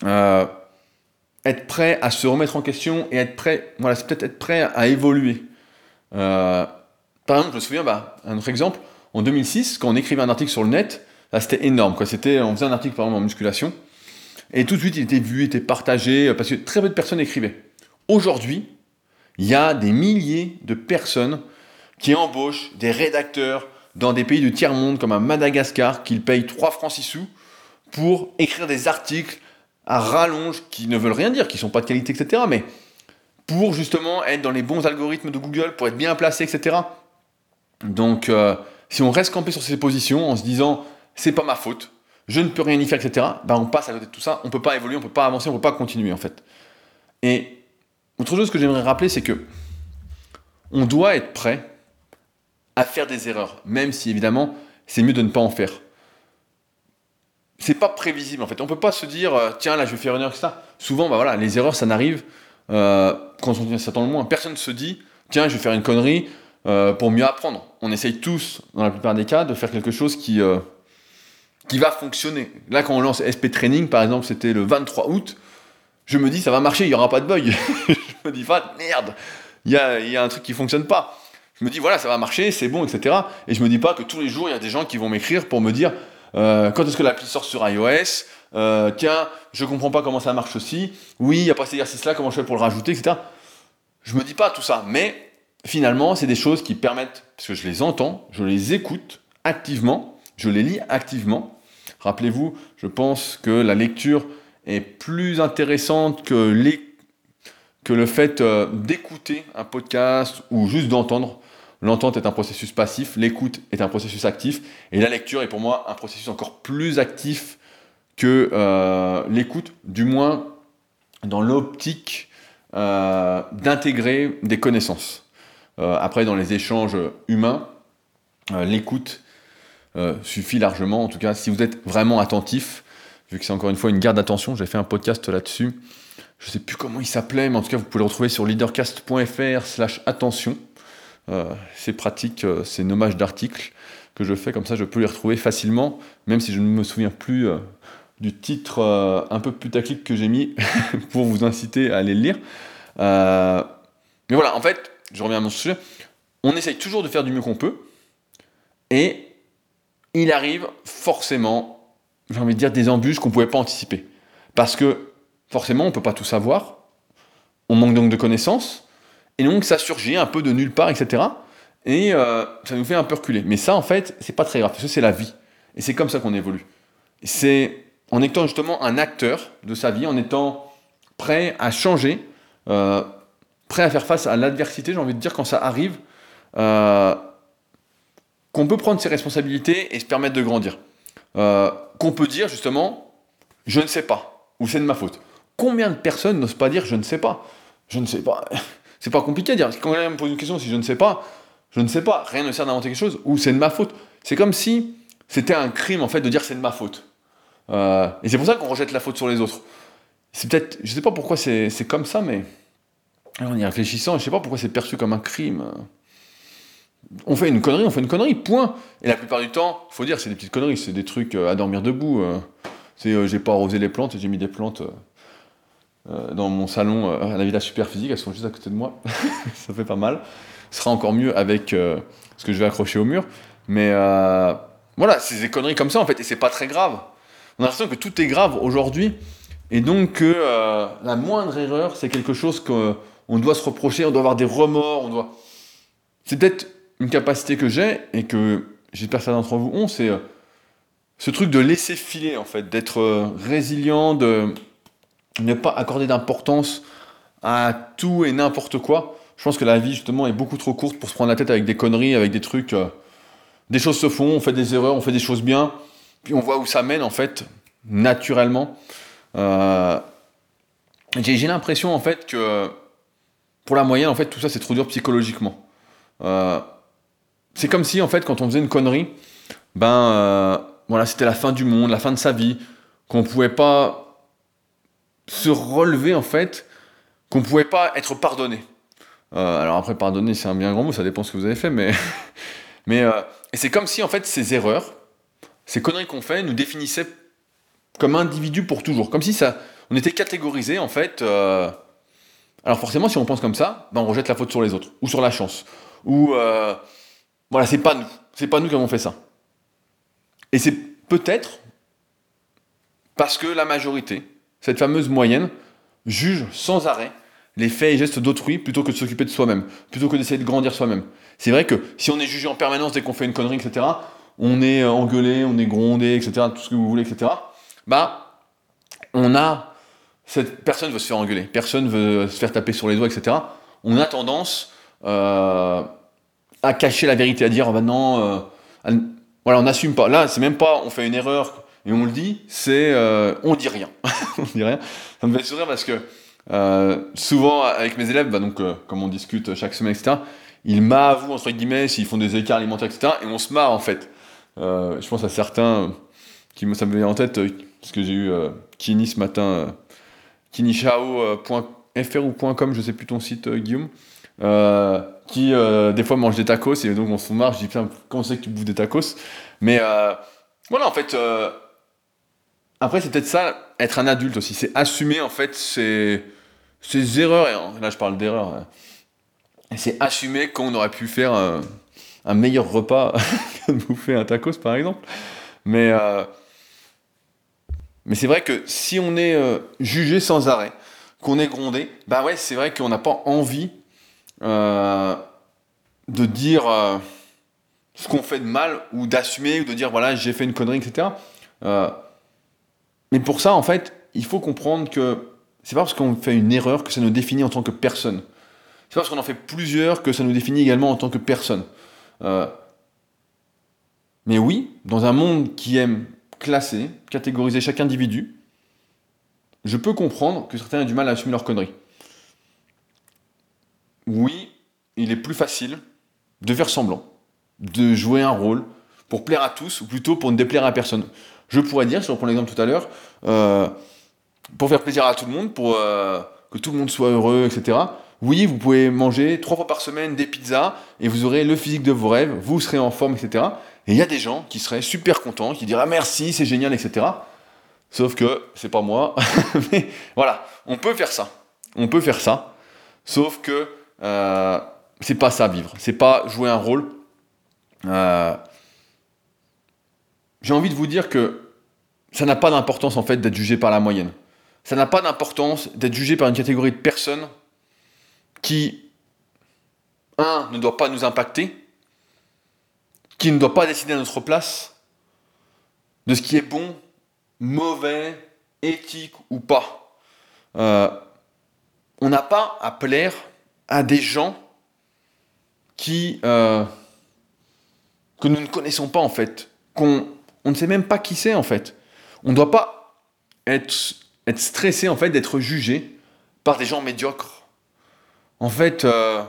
euh, être prêt à se remettre en question et être prêt, voilà, c'est peut-être être prêt à évoluer. par exemple, je me souviens, bah, un autre exemple, en 2006, quand on écrivait un article sur le net, c'était énorme. Quoi. C'était, on faisait un article par exemple en musculation, et tout de suite il était vu, était partagé, parce que très peu de personnes écrivaient. Aujourd'hui, il y a des milliers de personnes qui embauchent des rédacteurs dans des pays du tiers-monde comme à Madagascar, qu'ils payent 3 francs 6 sous pour écrire des articles à rallonge qui ne veulent rien dire, qui ne sont pas de qualité, etc. Mais pour justement être dans les bons algorithmes de Google, pour être bien placé, etc. Donc, euh, si on reste campé sur ces positions en se disant c'est pas ma faute, je ne peux rien y faire, etc., ben on passe à côté de tout ça, on ne peut pas évoluer, on ne peut pas avancer, on ne peut pas continuer en fait. Et autre chose que j'aimerais rappeler, c'est que on doit être prêt à faire des erreurs, même si évidemment c'est mieux de ne pas en faire. C'est pas prévisible en fait. On peut pas se dire euh, tiens là je vais faire une erreur, ça. Souvent bah voilà les erreurs ça n'arrive euh, quand on s'attend le moins. Personne ne se dit tiens je vais faire une connerie euh, pour mieux apprendre. On essaye tous dans la plupart des cas de faire quelque chose qui qui va fonctionner. Là quand on lance SP Training par exemple c'était le 23 août je me dis ça va marcher, il n'y aura pas de bug. <laughs> je me dis pas merde, il y a, un truc qui fonctionne pas. Je me dis voilà, ça va marcher, c'est bon, etc. Et je me dis pas que tous les jours il y a des gens qui vont m'écrire pour me dire euh, quand est-ce que l'appli sort sur iOS? Euh, Tiens, je comprends pas comment ça marche aussi. Oui, il n'y a pas cet exercice-là, comment je fais pour le rajouter, etc. Je me dis pas tout ça, mais finalement, c'est des choses qui permettent, parce que je les entends, je les écoute activement, je les lis activement. Rappelez-vous, je pense que la lecture est plus intéressante que, le fait euh, d'écouter un podcast ou juste d'entendre. L'entente est un processus passif, l'écoute est un processus actif, et la lecture est pour moi un processus encore plus actif que euh, l'écoute, du moins dans l'optique euh, d'intégrer des connaissances. Après, dans les échanges humains, l'écoute suffit largement, en tout cas si vous êtes vraiment attentif, vu que c'est encore une fois une garde d'attention, j'ai fait un podcast là-dessus, je ne sais plus comment il s'appelait, mais en tout cas vous pouvez le retrouver sur leadercast.fr slash attention. c'est pratique, c'est nommage d'articles que je fais, comme ça je peux les retrouver facilement, même si je ne me souviens plus du titre euh, un peu putaclic que j'ai mis <laughs> pour vous inciter à aller le lire. Euh, mais voilà, en fait, je reviens à mon sujet, on essaye toujours de faire du mieux qu'on peut, et il arrive forcément, j'ai envie de dire, des embûches qu'on ne pouvait pas anticiper. Parce que forcément, on ne peut pas tout savoir, on manque donc de connaissances, et donc ça surgit un peu de nulle part, etc. Et euh, ça nous fait un peu reculer. Mais ça, en fait, c'est pas très grave, parce que c'est la vie. Et c'est comme ça qu'on évolue. C'est en étant justement un acteur de sa vie, en étant prêt à changer, euh, prêt à faire face à l'adversité, j'ai envie de dire, quand ça arrive, euh, qu'on peut prendre ses responsabilités et se permettre de grandir. Euh, qu'on peut dire justement, je ne sais pas, ou c'est de ma faute. Combien de personnes n'osent pas dire je ne sais pas? Je ne sais pas. <laughs> C'est pas compliqué à dire. Quand quelqu'un me pose une question, si je ne sais pas, je ne sais pas. Rien ne sert d'inventer quelque chose, ou c'est de ma faute. C'est comme si c'était un crime en fait de dire c'est de ma faute. Euh, et c'est pour ça qu'on rejette la faute sur les autres. C'est peut-être, je sais pas pourquoi c'est comme ça, mais en y réfléchissant, je sais pas pourquoi c'est perçu comme un crime. On fait une connerie, on fait une connerie, point. Et la plupart du temps, faut dire, c'est des petites conneries, c'est des trucs euh, à dormir debout. Euh. C'est, j'ai pas arrosé les plantes, j'ai mis des plantes dans mon salon à la Villa Super Physique, elles sont juste à côté de moi. <laughs> ça fait pas mal. Ce sera encore mieux avec ce que je vais accrocher au mur. Mais voilà, c'est des conneries comme ça en fait, et c'est pas très grave on a l'impression que tout est grave aujourd'hui, et donc euh, la moindre erreur, c'est quelque chose qu'on doit se reprocher, on doit avoir des remords, on doit... C'est peut-être une capacité que j'ai, et que j'espère certains d'entre vous ont, c'est euh, ce truc de laisser filer, en fait, d'être euh, résilient, de ne pas accorder d'importance à tout et n'importe quoi. Je pense que la vie, justement, est beaucoup trop courte pour se prendre la tête avec des conneries, avec des trucs... des choses se font, on fait des erreurs, on fait des choses bien, puis on voit où ça mène en fait, naturellement. Euh, j'ai l'impression en fait que pour la moyenne, en fait, tout ça c'est trop dur psychologiquement. Euh, c'est comme si en fait, quand on faisait une connerie, ben euh, voilà, c'était la fin du monde, la fin de sa vie, qu'on pouvait pas se relever en fait, qu'on pouvait pas être pardonné. alors après, pardonner, c'est un bien grand mot, ça dépend ce que vous avez fait, mais <laughs> mais et c'est comme si en fait ces erreurs ces conneries qu'on fait nous définissaient comme individus pour toujours. Comme si ça, on était catégorisé en fait. Euh, alors forcément, si on pense comme ça, ben on rejette la faute sur les autres, ou sur la chance, ou euh, voilà, c'est pas nous, c'est pas nous qui avons fait ça. Et c'est peut-être parce que la majorité, cette fameuse moyenne, juge sans arrêt les faits et gestes d'autrui plutôt que de s'occuper de soi-même, plutôt que d'essayer de grandir soi-même. C'est vrai que si on est jugé en permanence dès qu'on fait une connerie, etc., on est engueulé, on est grondé, etc., tout ce que vous voulez, etc., bah, on a. Cette personne veut se faire engueuler, personne veut se faire taper sur les doigts, etc. On a tendance euh, à cacher la vérité, à dire, oh bah non, euh, voilà, on n'assume pas. Là, c'est même pas on fait une erreur et on le dit, c'est euh, on dit rien. <laughs> on dit rien. Ça me fait sourire parce que souvent, avec mes élèves, bah, donc, comme on discute chaque semaine, etc., ils m'avouent, entre guillemets, s'ils font des écarts alimentaires, etc., et on se marre en fait. Euh, je pense à certains qui me, ça me en tête, euh, parce que j'ai eu euh, Kini ce matin, kinichao.fr ou .com, je sais plus ton site, Guillaume, qui des fois mange des tacos, et donc on se marre, je dis, putain, comment c'est que tu bouffes des tacos? Mais voilà, en fait, après, c'est peut-être ça, être un adulte aussi, c'est assumer en fait ses, ses erreurs, et là je parle d'erreurs, hein. c'est assumer qu'on aurait pu faire un meilleur repas <laughs> que de bouffer un tacos par exemple. Mais, euh, mais c'est vrai que si on est euh, jugé sans arrêt, qu'on est grondé, bah ouais, c'est vrai qu'on n'a pas envie euh, de dire ce qu'on fait de mal ou d'assumer ou de dire voilà, j'ai fait une connerie, etc. mais pour ça, en fait, il faut comprendre que c'est pas parce qu'on fait une erreur que ça nous définit en tant que personne. C'est parce qu'on en fait plusieurs que ça nous définit également en tant que personne. Euh, mais oui, dans un monde qui aime classer, catégoriser chaque individu, je peux comprendre que certains aient du mal à assumer leur conneries. Oui, il est plus facile de faire semblant, de jouer un rôle pour plaire à tous, ou plutôt pour ne déplaire à personne. Je pourrais dire, si on reprend l'exemple tout à l'heure, euh, pour faire plaisir à tout le monde, pour euh, que tout le monde soit heureux, etc. Oui, vous pouvez manger trois fois par semaine des pizzas et vous aurez le physique de vos rêves, vous serez en forme, etc. Et il y a des gens qui seraient super contents, qui diraient merci, c'est génial, etc. Sauf que c'est pas moi. <laughs> Mais voilà, on peut faire ça. On peut faire ça. Sauf que euh, c'est pas ça vivre. C'est pas jouer un rôle. Euh, j'ai envie de vous dire que ça n'a pas d'importance en fait d'être jugé par la moyenne. Ça n'a pas d'importance d'être jugé par une catégorie de personnes qui, un, ne doit pas nous impacter, qui ne doit pas décider à notre place de ce qui est bon, mauvais, éthique ou pas. Euh, on n'a pas à plaire à des gens qui euh, que nous ne connaissons pas en fait, qu'on on ne sait même pas qui c'est en fait. On ne doit pas être, être stressé en fait d'être jugé par des gens médiocres. En fait, euh,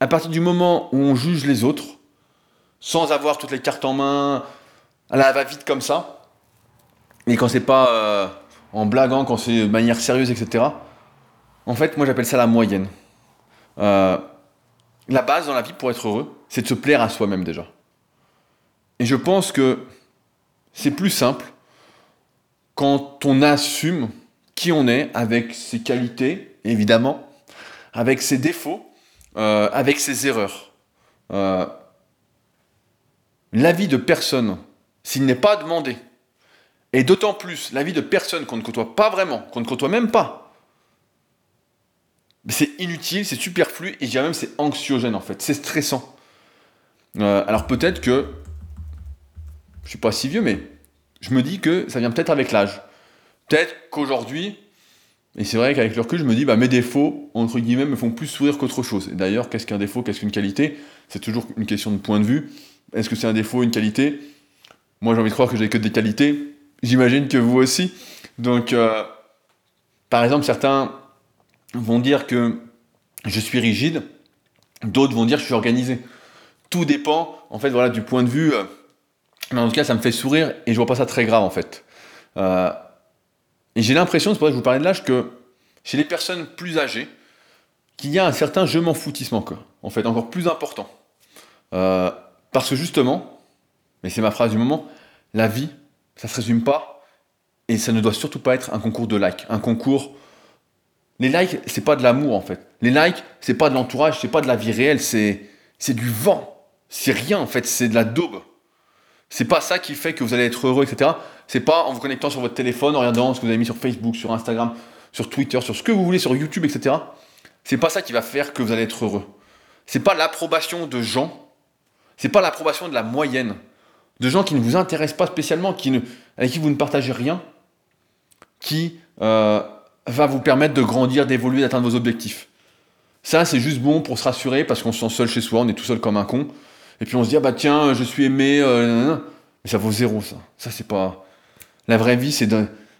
à partir du moment où on juge les autres, sans avoir toutes les cartes en main, à la va-vite comme ça, et quand c'est pas euh, en blaguant, quand c'est de manière sérieuse, etc. En fait, moi j'appelle ça la moyenne. Euh, la base dans la vie pour être heureux, c'est de se plaire à soi-même déjà. Et je pense que c'est plus simple quand on assume qui on est avec ses qualités, évidemment, avec ses défauts, euh, avec ses erreurs. Euh, l'avis de personne, s'il n'est pas demandé, et d'autant plus l'avis de personne qu'on ne côtoie pas vraiment, qu'on ne côtoie même pas, c'est inutile, c'est superflu, et je même c'est anxiogène en fait, c'est stressant. Euh, alors peut-être que, je suis pas si vieux, mais je me dis que ça vient peut-être avec l'âge. Peut-être qu'aujourd'hui, et c'est vrai qu'avec le recul, je me dis, bah, mes défauts, entre guillemets, me font plus sourire qu'autre chose. Et d'ailleurs, qu'est-ce qu'un défaut, qu'est-ce qu'une qualité? C'est toujours une question de point de vue. Est-ce que c'est un défaut, une qualité? Moi, j'ai envie de croire que j'ai que des qualités. J'imagine que vous aussi. Donc, euh, par exemple, certains vont dire que je suis rigide, d'autres vont dire que je suis organisé. Tout dépend, en fait, voilà, du point de vue. Euh, mais en tout cas, ça me fait sourire et je vois pas ça très grave, en fait. Euh, et j'ai l'impression, c'est pour ça que je vous parlais de l'âge, que chez les personnes plus âgées, qu'il y a un certain je m'en foutisme encore, en fait, encore plus important. Euh, parce que justement, mais c'est ma phrase du moment, la vie, ça se résume pas, et ça ne doit surtout pas être un concours de likes, un concours. Les likes, c'est pas de l'amour en fait. Les likes, c'est pas de l'entourage, c'est pas de la vie réelle, c'est c'est du vent. C'est rien en fait, c'est de la daube. C'est pas ça qui fait que vous allez être heureux, etc. C'est pas en vous connectant sur votre téléphone, en regardant ce que vous avez mis sur Facebook, sur Instagram, sur Twitter, sur ce que vous voulez, sur YouTube, etc. C'est pas ça qui va faire que vous allez être heureux. C'est pas l'approbation de gens, c'est pas l'approbation de la moyenne, de gens qui ne vous intéressent pas spécialement, qui ne, avec qui vous ne partagez rien, qui euh, va vous permettre de grandir, d'évoluer, d'atteindre vos objectifs. Ça, c'est juste bon pour se rassurer parce qu'on se sent seul chez soi, on est tout seul comme un con. Et puis on se dit, ah bah tiens, je suis aimé, euh, mais ça vaut zéro, ça. Ça, c'est pas. La vraie vie, c'est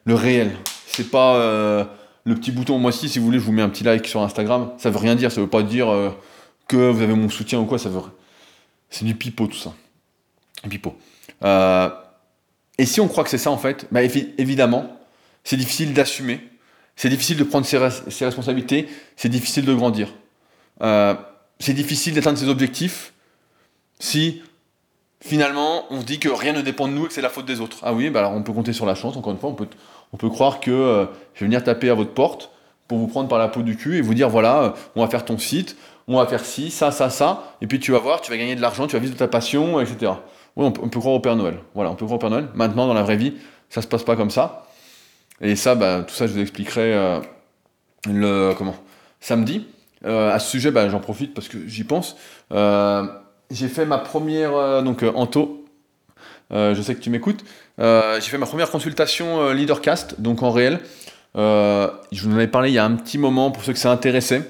le réel. C'est pas euh, le petit bouton. Moi, si, si vous voulez, je vous mets un petit like sur Instagram. Ça veut rien dire. Ça veut pas dire euh, que vous avez mon soutien ou quoi. Ça veut. C'est du pipeau, tout ça. Pipeau. Euh, et si on croit que c'est ça, en fait, bah, évidemment, c'est difficile d'assumer. C'est difficile de prendre ses, responsabilités. C'est difficile de grandir. c'est difficile d'atteindre ses objectifs si finalement, on dit que rien ne dépend de nous et que c'est la faute des autres. Ah oui, bah alors on peut compter sur la chance, encore une fois, on peut, on peut croire que euh, je vais venir taper à votre porte pour vous prendre par la peau du cul et vous dire voilà, euh, on va faire ton site, on va faire ci, ça, ça, ça, et puis tu vas voir, tu vas gagner de l'argent, tu vas vivre de ta passion, etc. Oui, on peut, croire au Père Noël. Voilà, on peut croire au Père Noël. Maintenant, dans la vraie vie, ça se passe pas comme ça. Et ça, bah, tout ça, je vous expliquerai euh, le comment samedi. à ce sujet, bah, j'en profite parce que j'y pense j'ai fait ma première, euh, donc euh, Anto, euh, je sais que tu m'écoutes, j'ai fait ma première consultation Leadercast, donc en réel. je vous en avais parlé il y a un petit moment pour ceux que ça intéressait.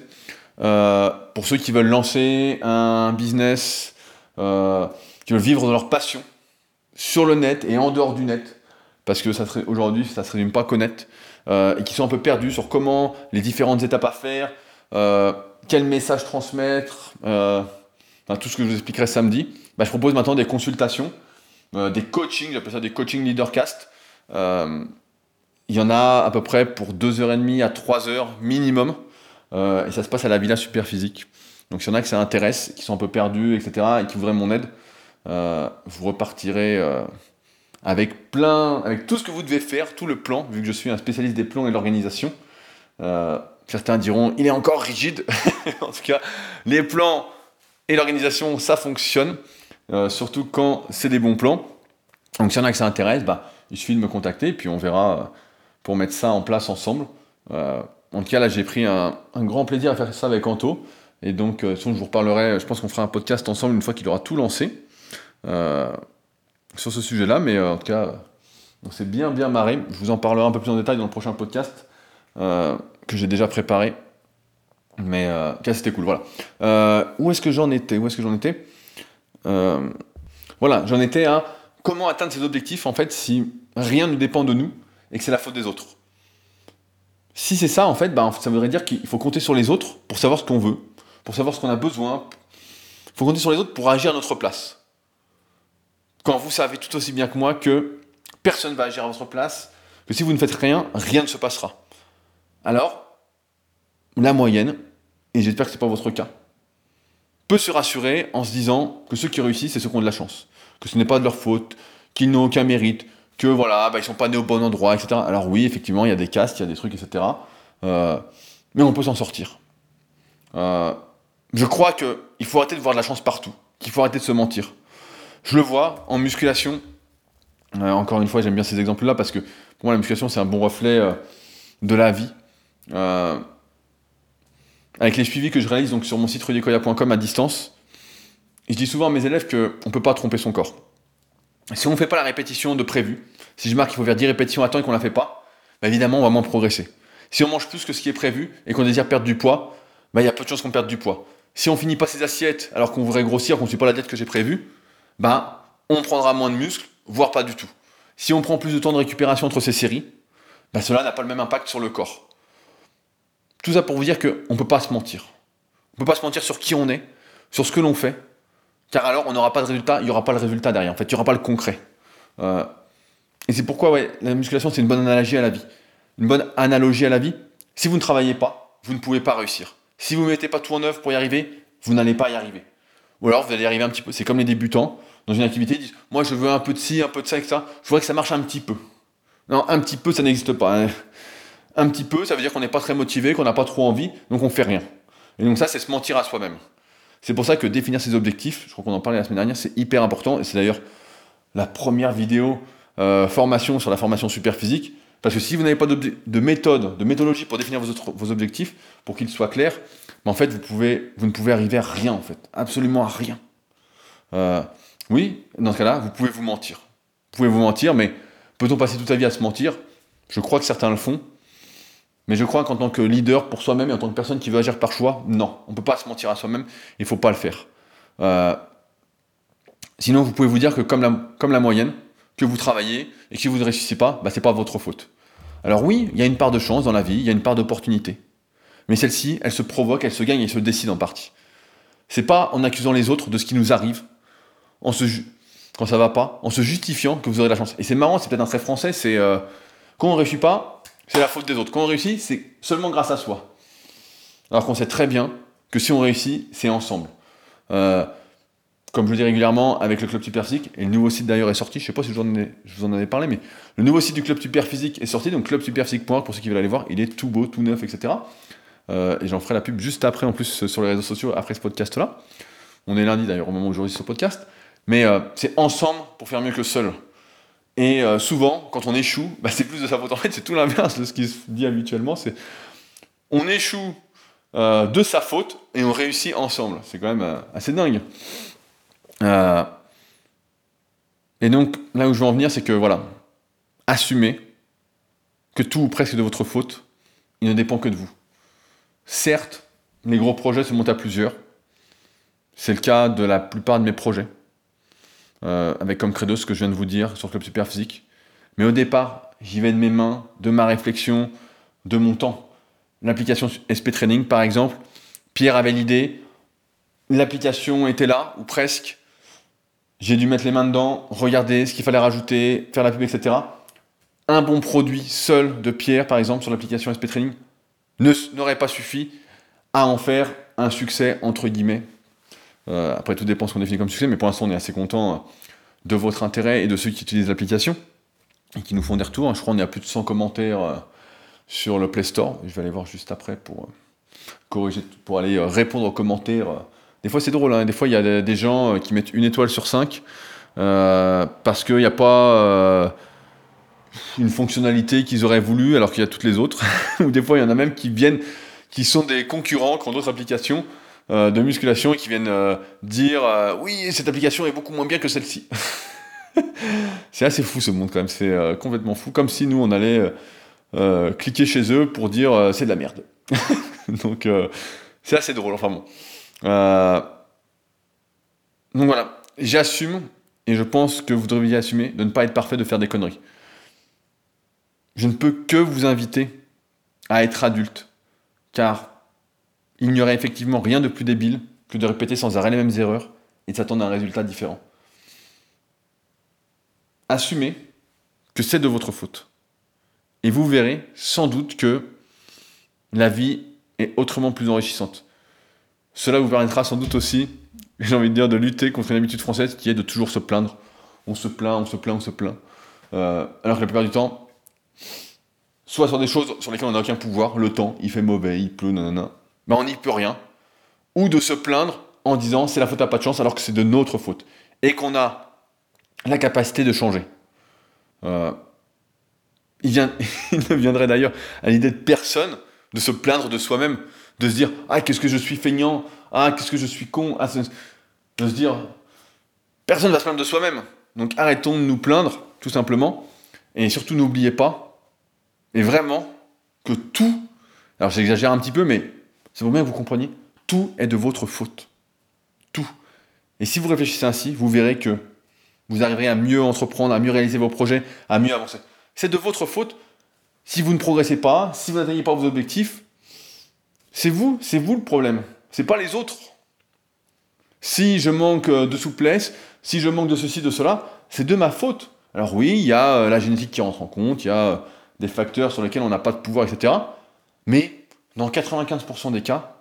pour ceux qui veulent lancer un business, qui veulent vivre de leur passion sur le net et en dehors du net, parce que ça aujourd'hui, ça ne se résume pas qu'au net, et qui sont un peu perdus sur comment les différentes étapes à faire, quel message transmettre, tout ce que je vous expliquerai samedi, bah, je propose maintenant des consultations, euh, des coachings, j'appelle ça des coachings leadercast. Euh, il y en a à peu près pour 2h30 à 3h minimum, euh, et ça se passe à la Villa Super Physique. Donc s'il y en a que ça intéresse, qui sont un peu perdus, etc., et qui voudraient mon aide, vous repartirez avec plein, avec tout ce que vous devez faire, tout le plan, vu que je suis un spécialiste des plans et de l'organisation. certains diront, il est encore rigide. <laughs> en tout cas, les plans, et l'organisation, ça fonctionne, euh, surtout quand c'est des bons plans. Donc s'il y en a que ça intéresse, bah, il suffit de me contacter, puis on verra euh, pour mettre ça en place ensemble. Euh, en tout cas, là, j'ai pris un, grand plaisir à faire ça avec Anto. Et donc, sinon, je vous reparlerai, je pense qu'on fera un podcast ensemble une fois qu'il aura tout lancé sur ce sujet-là. Mais en tout cas, c'est bien, bien marré. Je vous en parlerai un peu plus en détail dans le prochain podcast que j'ai déjà préparé. Mais euh, c'était cool, voilà. Euh, où est-ce que j'en étais? Où est-ce que j'en étais? Euh, Voilà, j'en étais à comment atteindre ses objectifs en fait si rien ne dépend de nous et que c'est la faute des autres. Si c'est ça en fait, bah, ça voudrait dire qu'il faut compter sur les autres pour savoir ce qu'on veut, pour savoir ce qu'on a besoin. Il faut compter sur les autres pour agir à notre place. Quand vous savez tout aussi bien que moi que personne ne va agir à votre place, que si vous ne faites rien, rien ne se passera. Alors, la moyenne, et j'espère que ce n'est pas votre cas, peut se rassurer en se disant que ceux qui réussissent, c'est ceux qui ont de la chance, que ce n'est pas de leur faute, qu'ils n'ont aucun mérite, que voilà, bah, ils sont pas nés au bon endroit, etc. Alors oui, effectivement, il y a des castes, il y a des trucs, etc. Euh, mais on peut s'en sortir. Euh, je crois qu'il faut arrêter de voir de la chance partout, qu'il faut arrêter de se mentir. Je le vois en musculation. Euh, encore une fois, j'aime bien ces exemples-là parce que pour moi, la musculation, c'est un bon reflet de la vie avec les suivis que je réalise donc sur mon site rudicoya.com à distance, je dis souvent à mes élèves qu'on ne peut pas tromper son corps. Si on ne fait pas la répétition de prévu, si je marque qu'il faut faire 10 répétitions à temps et qu'on ne la fait pas, bah évidemment on va moins progresser. Si on mange plus que ce qui est prévu et qu'on désire perdre du poids, bah, il y a peu de chances qu'on perde du poids. Si on finit pas ses assiettes alors qu'on voudrait grossir, qu'on ne suit pas la diète que j'ai prévue, bah, on prendra moins de muscles, voire pas du tout. Si on prend plus de temps de récupération entre ces séries, bah, cela n'a pas le même impact sur le corps. Tout ça pour vous dire qu'on ne peut pas se mentir. On ne peut pas se mentir sur qui on est, sur ce que l'on fait, car alors on n'aura pas de résultat, il n'y aura pas le résultat derrière. En fait, il n'y aura pas le concret. Euh, et c'est pourquoi ouais, la musculation, c'est une bonne analogie à la vie. Une bonne analogie à la vie. Si vous ne travaillez pas, vous ne pouvez pas réussir. Si vous ne mettez pas tout en œuvre pour y arriver, vous n'allez pas y arriver. Ou alors vous allez arriver un petit peu. C'est comme les débutants dans une activité, ils disent Moi je veux un peu de ci, un peu de ça, etc. Je voudrais que ça marche un petit peu. Non, un petit peu, ça n'existe pas. Hein un petit peu, ça veut dire qu'on n'est pas très motivé, qu'on n'a pas trop envie, donc on fait rien. Et donc ça, c'est se mentir à soi-même. C'est pour ça que définir ses objectifs, je crois qu'on en parlait la semaine dernière, c'est hyper important, et c'est d'ailleurs la première vidéo euh, formation sur la formation super physique, parce que si vous n'avez pas de méthode, de méthodologie pour définir vos, objectifs, pour qu'ils soient clairs, ben, en fait, vous, ne pouvez arriver à rien, en fait, absolument à rien. Euh, oui, dans ce cas-là, vous pouvez vous mentir. Vous pouvez vous mentir, mais peut-on passer toute sa vie à se mentir? Je crois que certains le font, mais je crois qu'en tant que leader pour soi-même et en tant que personne qui veut agir par choix, non, on ne peut pas se mentir à soi-même, il ne faut pas le faire. Euh, sinon, vous pouvez vous dire que comme la, comme la moyenne, que vous travaillez et que si vous ne réussissez pas, bah, ce n'est pas votre faute. Alors oui, il y a une part de chance dans la vie, il y a une part d'opportunité. Mais celle-ci, elle se provoque, elle se gagne elle se décide en partie. C'est pas en accusant les autres de ce qui nous arrive, en se quand ça va pas, en se justifiant que vous aurez de la chance. Et c'est marrant, c'est peut-être un trait français, c'est euh, quand on réussit pas, c'est la faute des autres. Quand on réussit, c'est seulement grâce à soi. Alors qu'on sait très bien que si on réussit, c'est ensemble. Euh, comme je le dis régulièrement avec le Club Super Physique, et le nouveau site d'ailleurs est sorti, je sais pas si je vous, en ai, parlé, mais le nouveau site du Club Super Physique est sorti, donc clubsuperphysique.org pour ceux qui veulent aller voir, il est tout beau, tout neuf, etc. Euh, et j'en ferai la pub juste après, en plus, sur les réseaux sociaux, après ce podcast-là. On est lundi d'ailleurs, au moment où j'enregistre ce podcast. Mais euh, c'est ensemble pour faire mieux que seul. Et euh, souvent, quand on échoue, bah, c'est plus de sa faute. En fait, c'est tout l'inverse de ce qui se dit habituellement. C'est on échoue de sa faute et on réussit ensemble. C'est quand même assez dingue. et donc, là où je veux en venir, c'est que voilà, assumez que tout ou presque de votre faute, il ne dépend que de vous. Certes, les gros projets se montent à plusieurs. C'est le cas de la plupart de mes projets. Euh, avec comme credo ce que je viens de vous dire sur Club Super Physique. Mais au départ, j'y vais de mes mains, de ma réflexion, de mon temps. L'application SP Training, par exemple, Pierre avait l'idée, l'application était là, ou presque. J'ai dû mettre les mains dedans, regarder ce qu'il fallait rajouter, faire la pub, etc. Un bon produit seul de Pierre, par exemple, sur l'application SP Training, n'aurait pas suffi à en faire un succès, entre guillemets. Euh, après, tout dépend ce qu'on définit comme succès, mais pour l'instant, on est assez content euh, de votre intérêt et de ceux qui utilisent l'application et qui nous font des retours. Je crois qu'on est à plus de 100 commentaires euh, sur le Play Store. Je vais aller voir juste après pour corriger, pour aller répondre aux commentaires. Des fois, c'est drôle, hein. des fois, il y a des gens qui mettent une étoile sur 5 parce qu'il n'y a pas une fonctionnalité qu'ils auraient voulu alors qu'il y a toutes les autres. <laughs> Ou des fois, il y en a même qui viennent, qui sont des concurrents, qui ont d'autres applications euh, de musculation et qui viennent euh, dire euh, oui, cette application est beaucoup moins bien que celle-ci. <laughs> c'est assez fou ce monde quand même, c'est complètement fou. Comme si nous, on allait cliquer chez eux pour dire c'est de la merde. <laughs> Donc, c'est assez drôle. Enfin bon. Donc voilà, j'assume et je pense que vous devriez assumer de ne pas être parfait, de faire des conneries je ne peux que vous inviter à être adulte, car il n'y aurait effectivement rien de plus débile que de répéter sans arrêt les mêmes erreurs et de s'attendre à un résultat différent. Assumez que c'est de votre faute. Et vous verrez sans doute que la vie est autrement plus enrichissante. Cela vous permettra sans doute aussi, <laughs> j'ai envie de dire, de lutter contre une habitude française qui est de toujours se plaindre. On se plaint, on se plaint, on se plaint. Euh, alors que la plupart du temps, soit sur des choses sur lesquelles on n'a aucun pouvoir, le temps, il fait mauvais, il pleut, nanana, mais on n'y peut rien, ou de se plaindre en disant c'est la faute à pas de chance alors que c'est de notre faute, et qu'on a la capacité de changer. Euh, il, <laughs> ne viendrait d'ailleurs à l'idée de personne de se plaindre de soi-même, de se dire ah qu'est-ce que je suis feignant, ah qu'est-ce que je suis con, ah, de se dire personne ne va se plaindre de soi-même. Donc arrêtons de nous plaindre, tout simplement, et surtout n'oubliez pas et vraiment que tout, alors j'exagère un petit peu, mais c'est pour bien que vous compreniez, tout est de votre faute. Tout. Et si vous réfléchissez ainsi, vous verrez que vous arriverez à mieux entreprendre, à mieux réaliser vos projets, à mieux avancer. C'est de votre faute si vous ne progressez pas, si vous n'atteignez pas vos objectifs. C'est vous, c'est vous le problème. C'est pas les autres. Si je manque de souplesse, si je manque de ceci, de cela, c'est de ma faute. Alors oui, il y a euh, la génétique qui rentre en compte, il y a des facteurs sur lesquels on n'a pas de pouvoir, etc. Mais dans 95% des cas,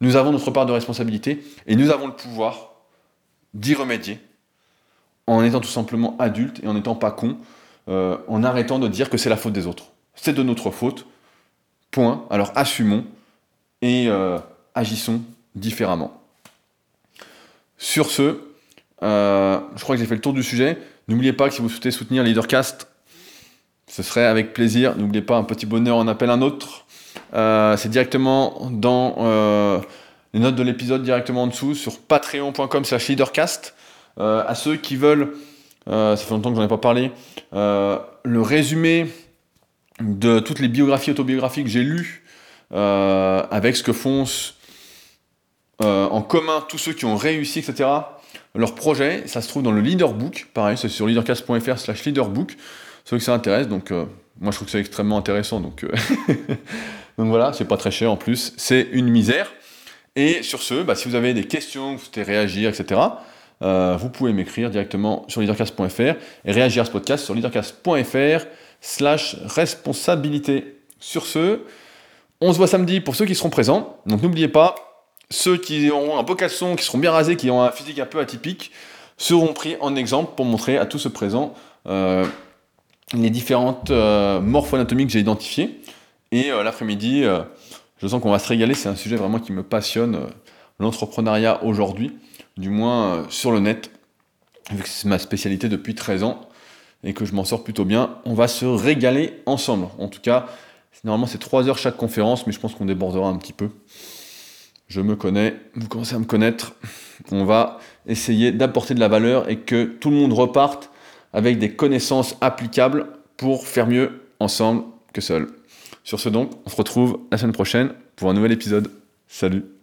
nous avons notre part de responsabilité et nous avons le pouvoir d'y remédier en étant tout simplement adulte et en n'étant pas con, euh, en arrêtant de dire que c'est la faute des autres. C'est de notre faute. Point. Alors assumons et euh, agissons différemment. Sur ce, euh, je crois que j'ai fait le tour du sujet. N'oubliez pas que si vous souhaitez soutenir Leadercast, ce serait avec plaisir. N'oubliez pas, un petit bonheur en appelle un autre. Euh, c'est directement dans euh, les notes de l'épisode, directement en dessous, sur patreon.com slash leadercast. Euh, à ceux qui veulent, ça fait longtemps que j'en ai pas parlé, le résumé de toutes les biographies autobiographiques que j'ai lues, avec ce que font en commun tous ceux qui ont réussi, etc. Leur projet, ça se trouve dans le leaderbook, pareil, c'est sur leadercast.fr slash leaderbook ceux que ça intéresse. Donc, euh, moi, je trouve que c'est extrêmement intéressant. Donc, euh, <laughs> donc voilà, c'est pas très cher en plus. C'est une misère. Et sur ce, bah, si vous avez des questions, vous souhaitez réagir, etc., euh, vous pouvez m'écrire directement sur leadercast.fr et réagir à ce podcast sur leadercast.fr slash responsabilité. Sur ce, on se voit samedi pour ceux qui seront présents. Donc n'oubliez pas, ceux qui auront un beau qui seront bien rasés, qui ont un physique un peu atypique, seront pris en exemple pour montrer à tous ceux présents les différentes euh, morpho-anatomies que j'ai identifiées. Et euh, l'après-midi, euh, je sens qu'on va se régaler. C'est un sujet vraiment qui me passionne, l'entrepreneuriat aujourd'hui, du moins sur le net, vu que c'est ma spécialité depuis 13 ans et que je m'en sors plutôt bien. On va se régaler ensemble. En tout cas, normalement c'est 3 heures chaque conférence, mais je pense qu'on débordera un petit peu. Je me connais, vous commencez à me connaître. On va essayer d'apporter de la valeur et que tout le monde reparte avec des connaissances applicables pour faire mieux ensemble que seul. Sur ce donc, on se retrouve la semaine prochaine pour un nouvel épisode. Salut